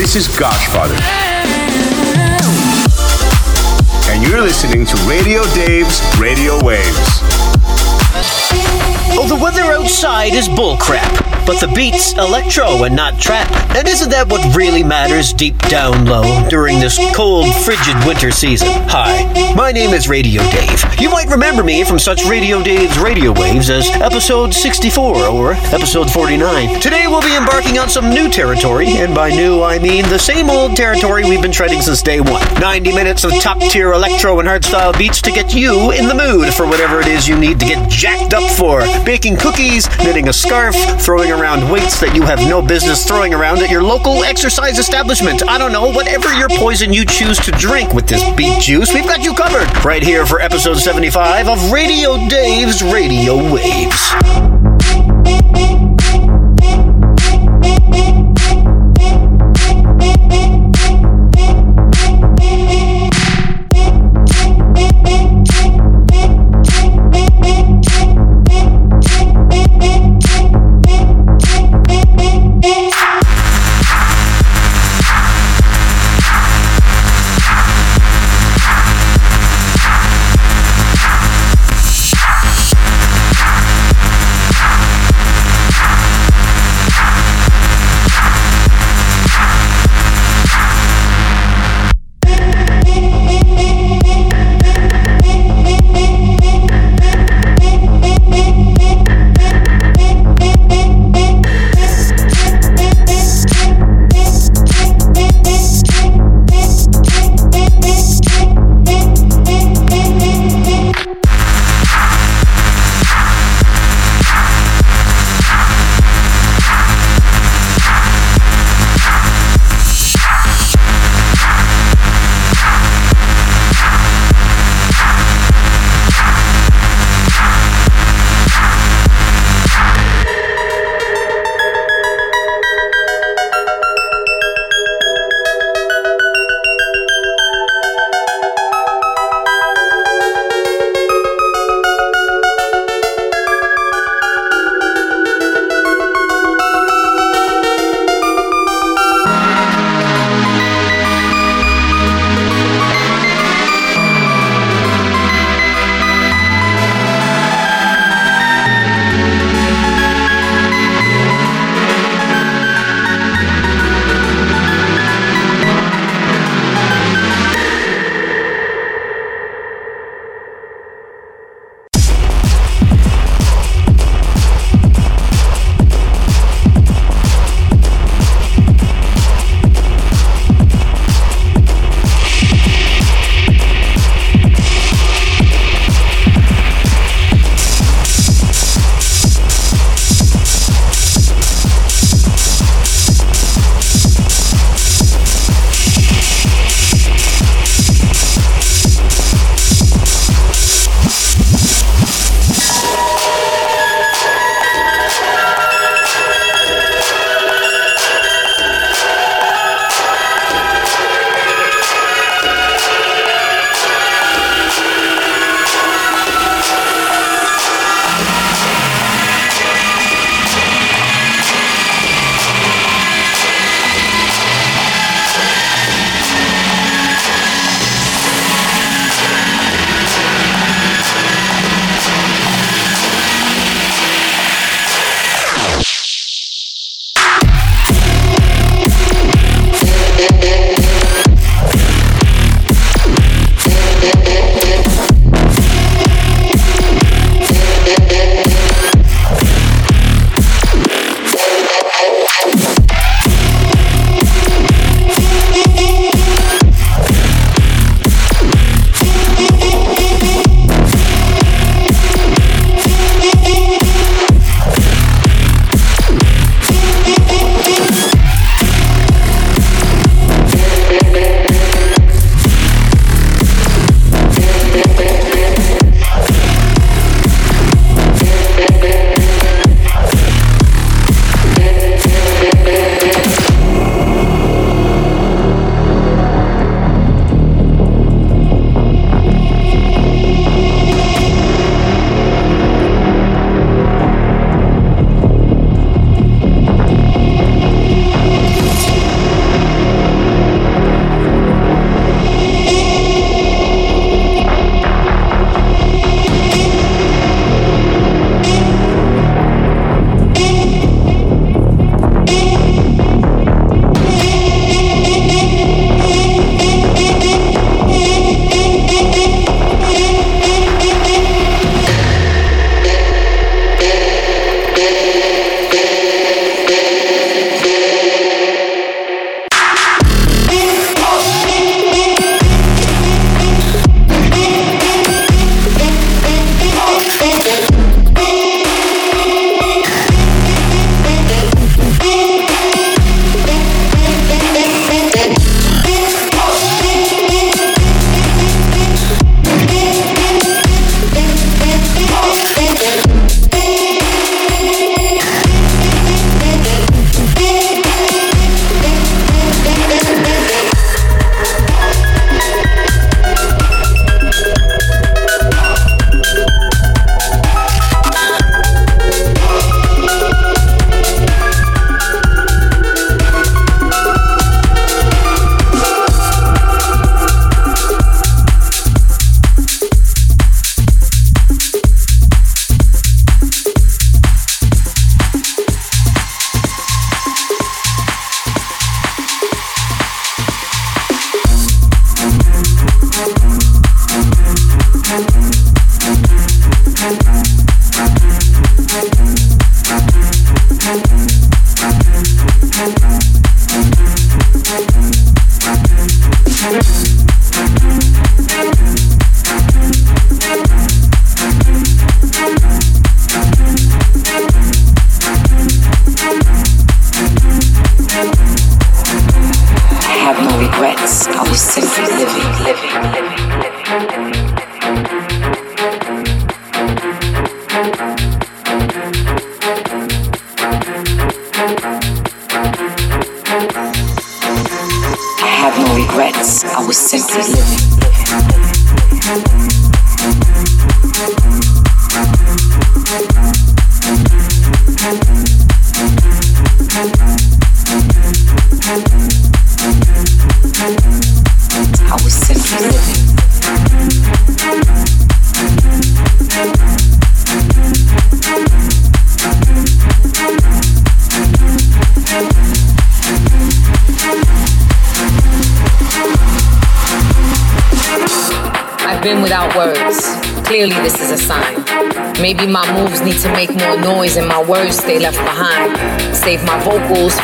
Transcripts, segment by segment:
This is Goshfather. And you're listening to Radio Dave's Radio Waves. Oh, the weather outside is bullcrap, but the beat's electro and not trap. And isn't that what really matters deep down low during this cold, frigid winter season? Hi, my name is Radio Dave. You might remember me from such Radio Dave's radio waves as episode 64 or episode 49. Today we'll be embarking on some new territory, and by new I mean the same old territory we've been treading since day one. 90 minutes of top tier electro and hardstyle beats to get you in the mood for whatever it is you need to get jacked up for baking cookies, knitting a scarf, throwing around weights that you have no business throwing around at your local exercise establishment. I don't know, whatever your poison you choose to drink with this beet juice, we've got you covered. Right here for episode 75 of Radio Dave's Radio Waves.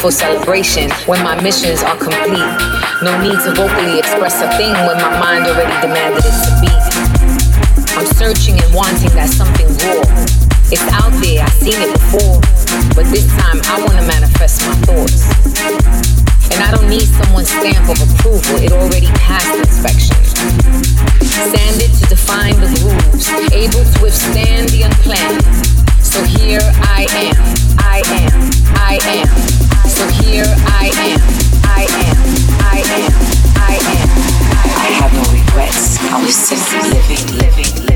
For celebration when my missions are complete. No need to vocally express a thing when my mind already demanded it to be. I'm searching and wanting that something raw. It's out there, I've seen it before. But this time I wanna manifest my thoughts. And I don't need someone's stamp of approval, it already passed inspection. Sanded to define the grooves, able to withstand the unplanned. So here I am, I am, I am. So here I am, I am, I am, I am. I have no regrets. I was simply living, living, living.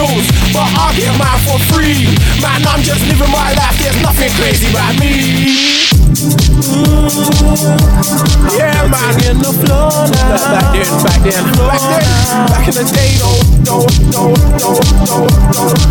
Thrills, but I get mine for free. Man, I'm just living my life, there's nothing crazy about me. Mm. Yeah, man, in the floor now. Back then, back then, back then, back in the day, though, though, though, though, though, though.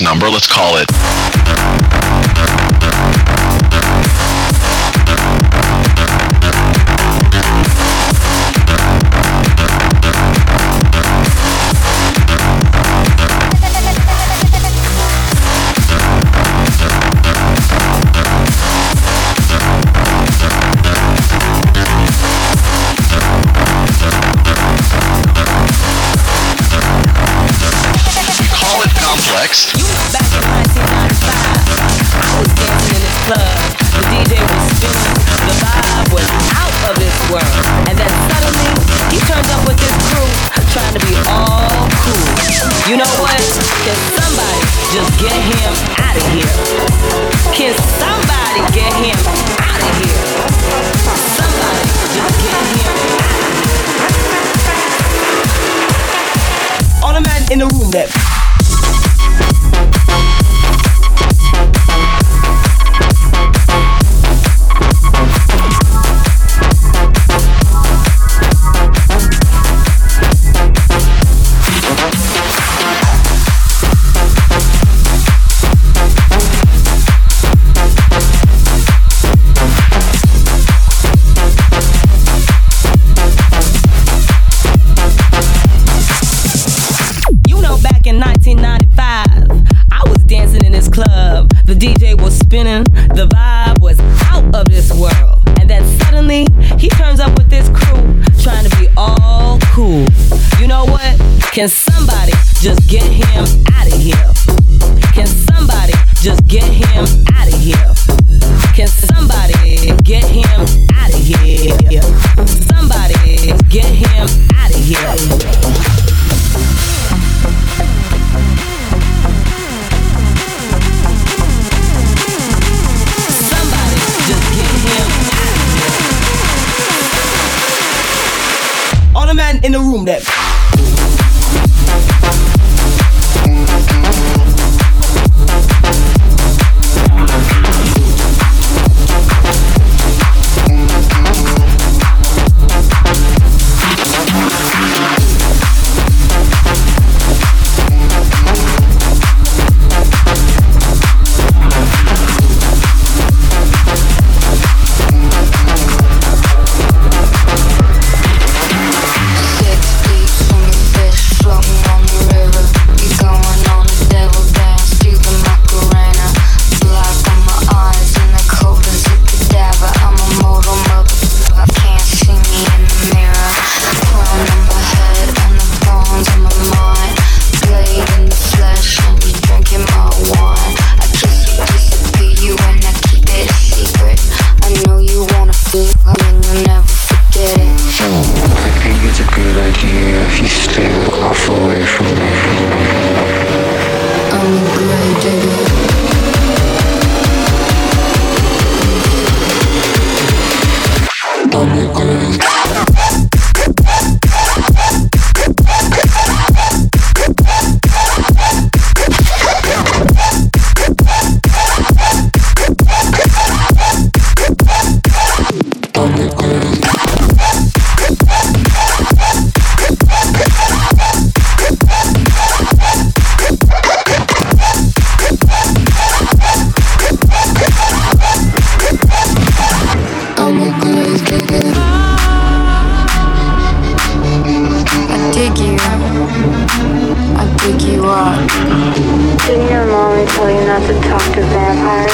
Number, let's call it Didn't your mommy tell you not to talk to vampires?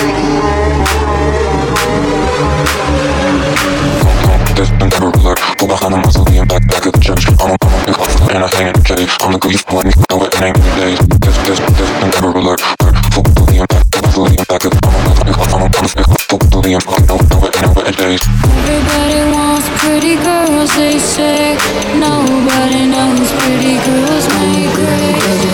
Go behind the mausoleum, back back at the church. I'm a a big off, and I hang in the cave. I'm the grief, when you know it, ain't many days. This this this been never alert. Full mausoleum, back mausoleum, back at I'm a I'm a a a big off. Full mausoleum, know know it, know it, it days. Everybody wants pretty girls, they say. Nobody knows pretty girls make great.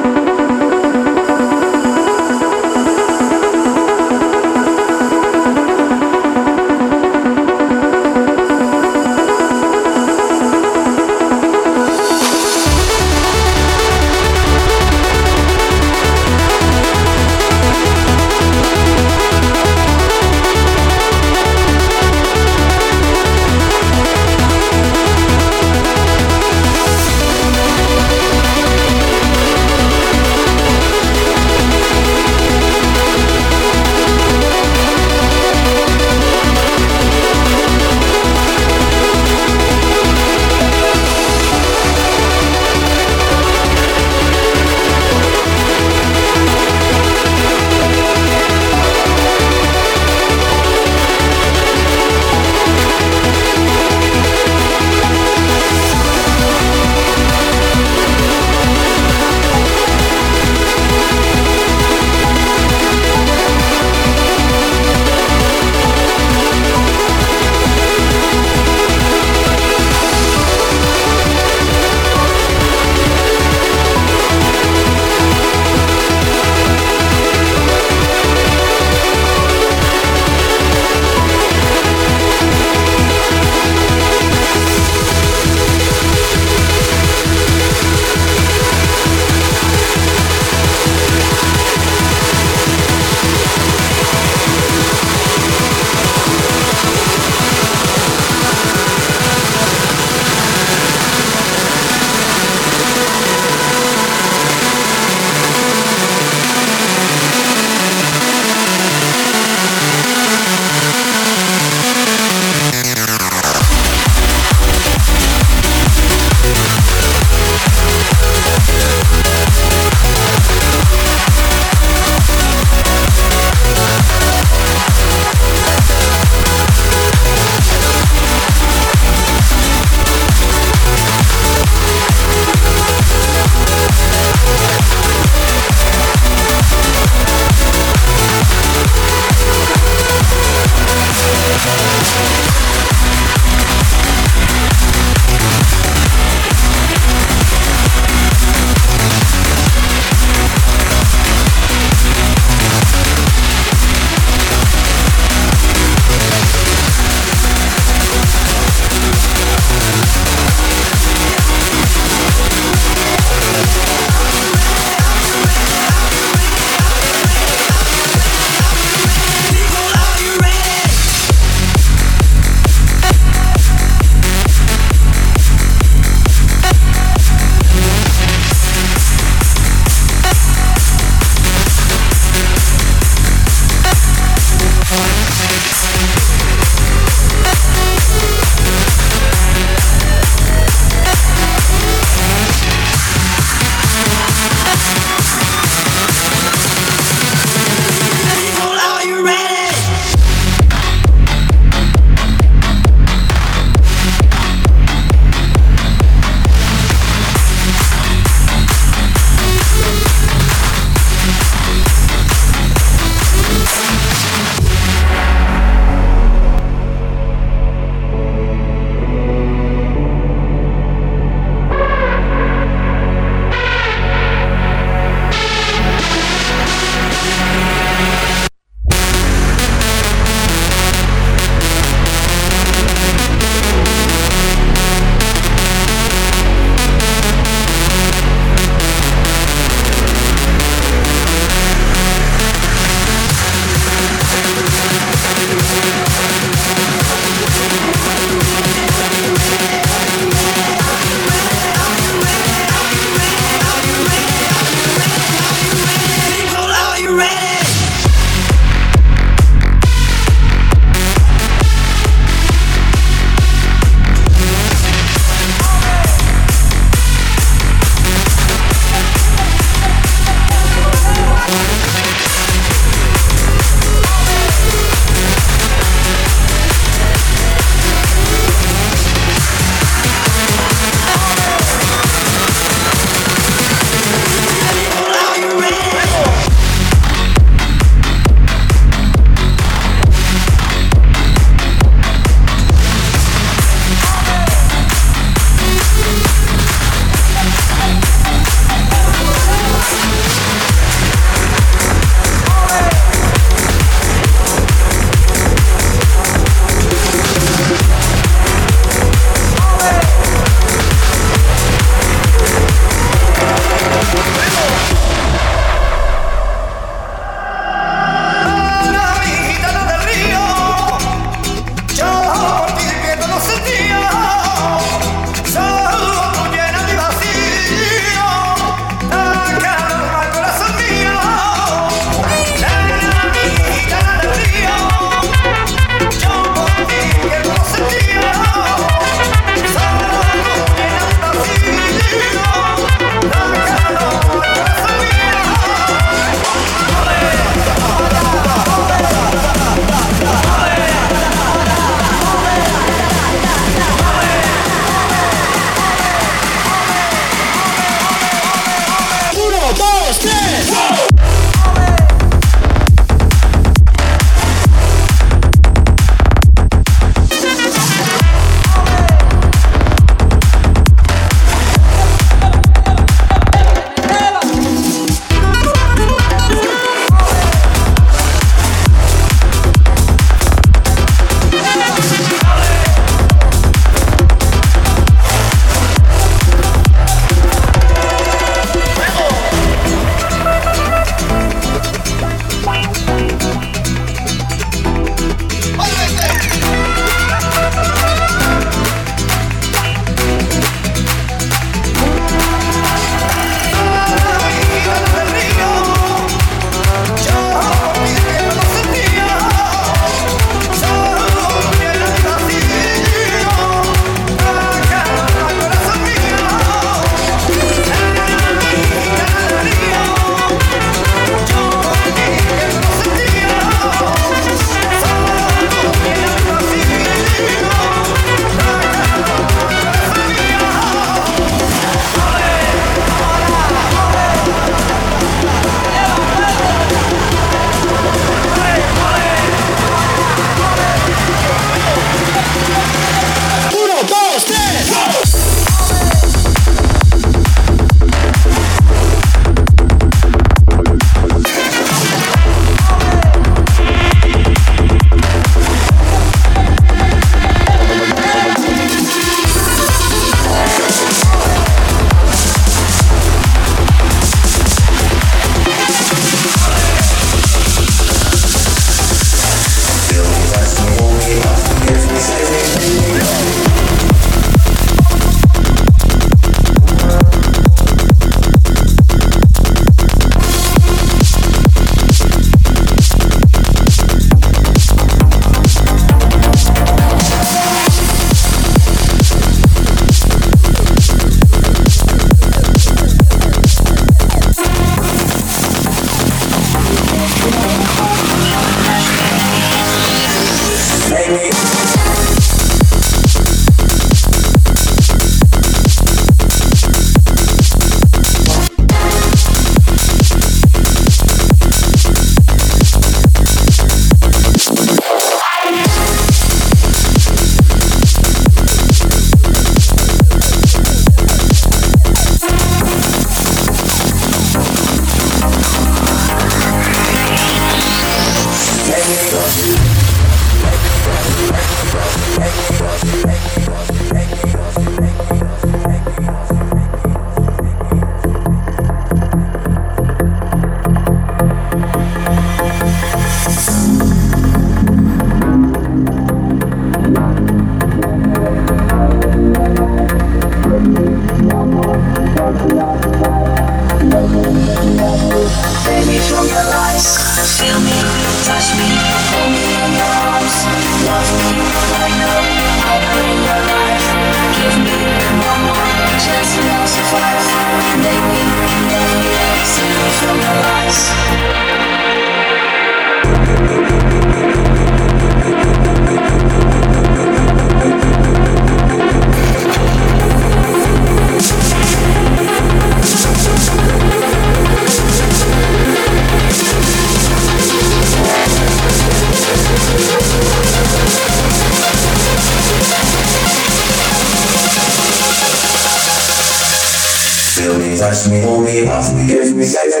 Touch me, hold me, love me, give me, love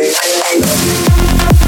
me,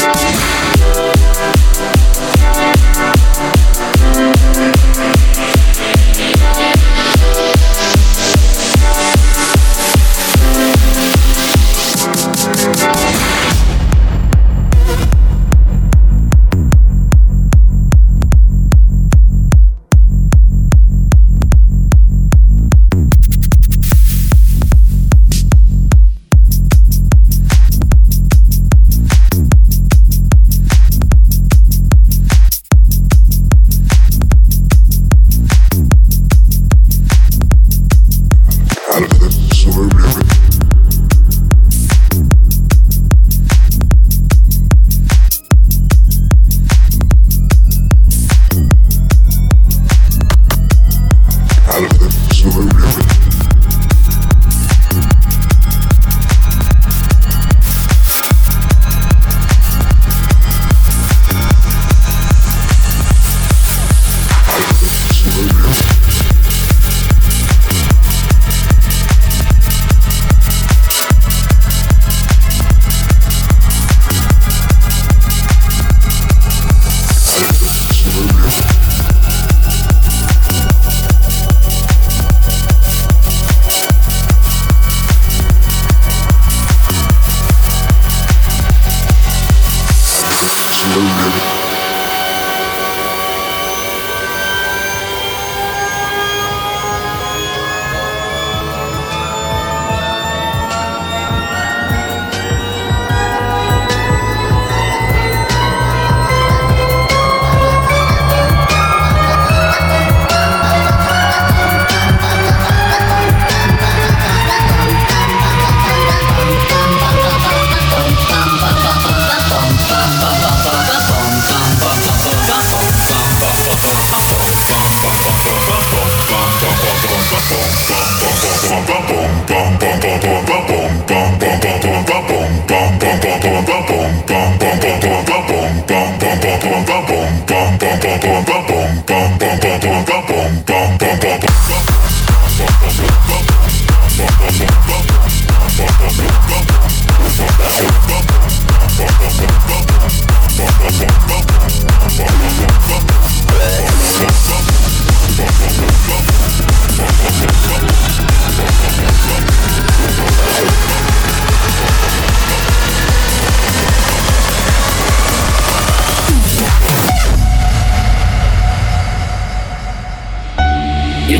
Thank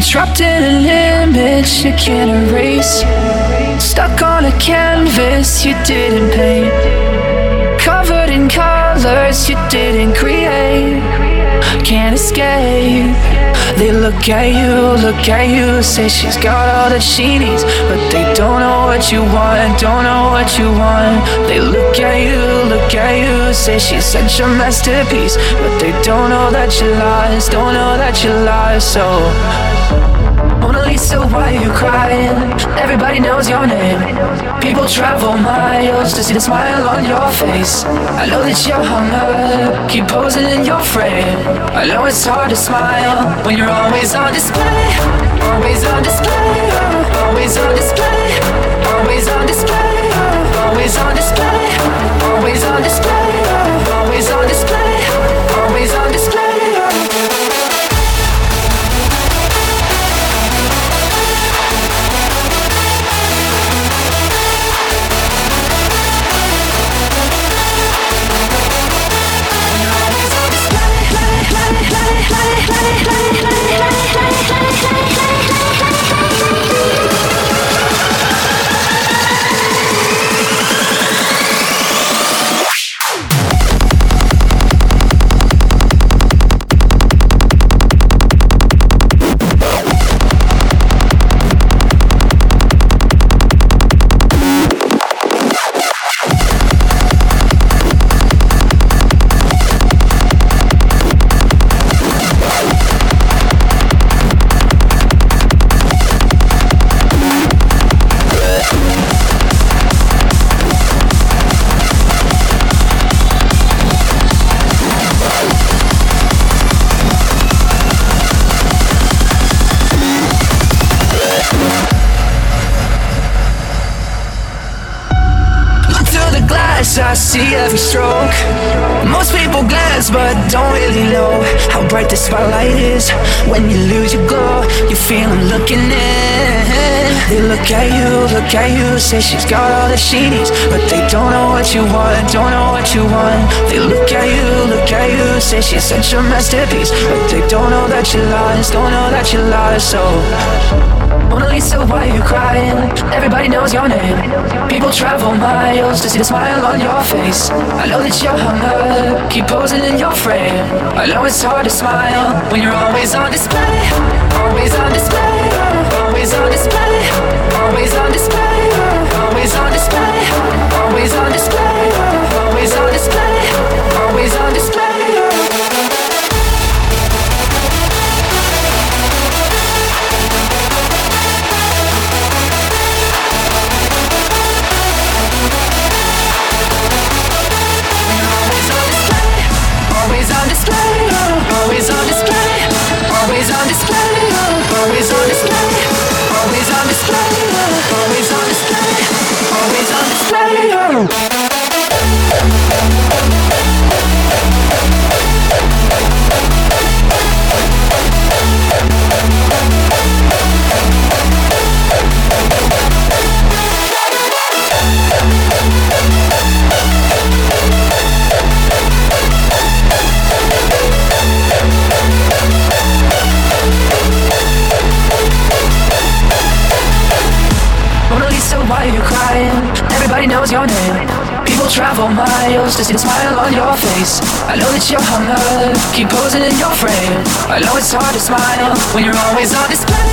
Trapped in an image you can't erase. Stuck on a canvas you didn't paint. Covered in colors you didn't create. Can't escape. They look at you, look at you, say she's got all that she needs, but they don't know what you want, don't know what you want. They look at you, look at you, say she's such a masterpiece, but they don't know that you lost, don't know that you lost. So. Mona Lisa, why are you crying? Everybody knows your name. People travel miles to see the smile on your face. I know that you're hung up, keep posing in your frame. I know it's hard to smile when you're always on display. Always on display. Always on display. Always on display. Always on display. Always on display. Always on display. Always on display. Stroke. Most people glance but don't really know how bright the spotlight is. When you lose your glow, you feel them looking in. They look at you, look at you, say she's got all that she needs, but they don't know what you want, don't know what you want. They look at you, look at you, say she's such a masterpiece, but they don't know that you lost, don't know that you lost. So. Mona Lisa, why are you crying? Everybody knows your name. People travel miles to see the smile on your face. I know that you're hung up, keep posing in your frame. I know it's hard to smile when you're always on display. Always on display. Always on display. Always on display. Always on display. Always on display. Always on display. Always on display. you. Knows your name. People travel miles to see the smile on your face. I know that you're hung up, keep posing in your frame. I know it's hard to smile when you're always on display.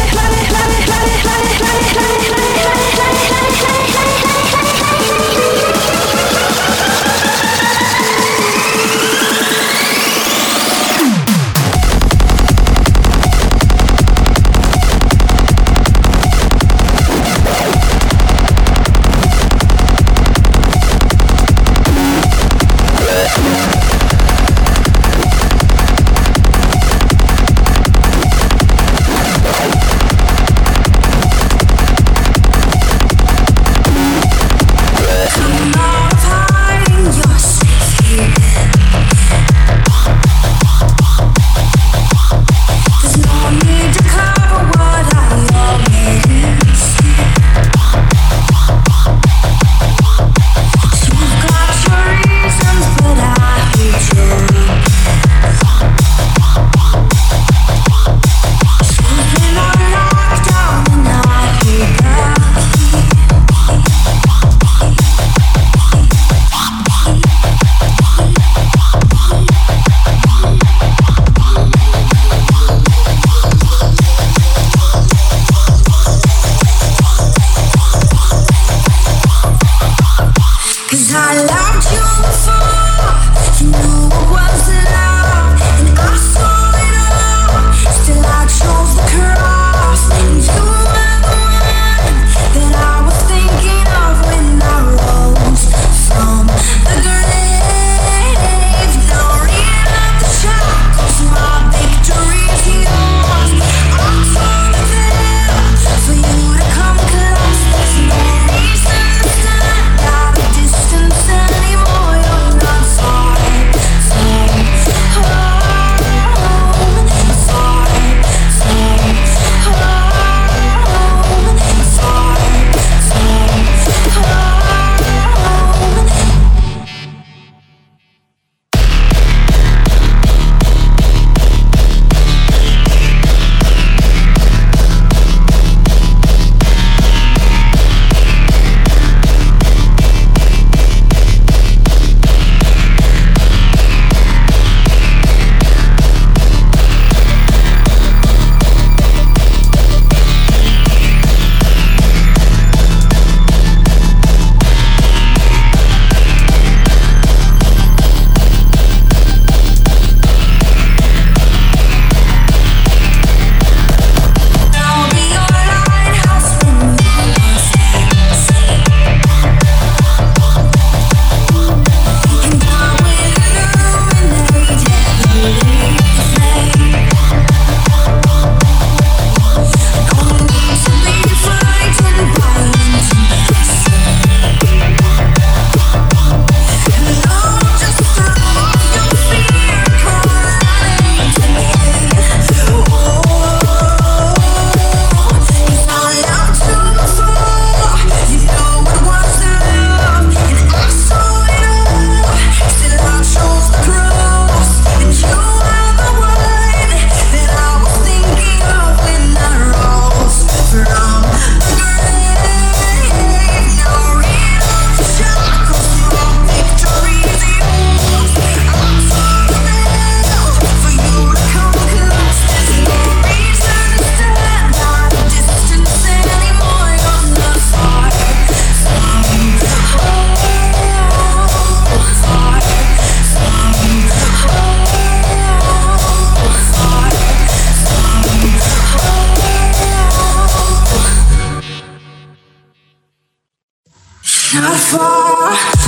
Far.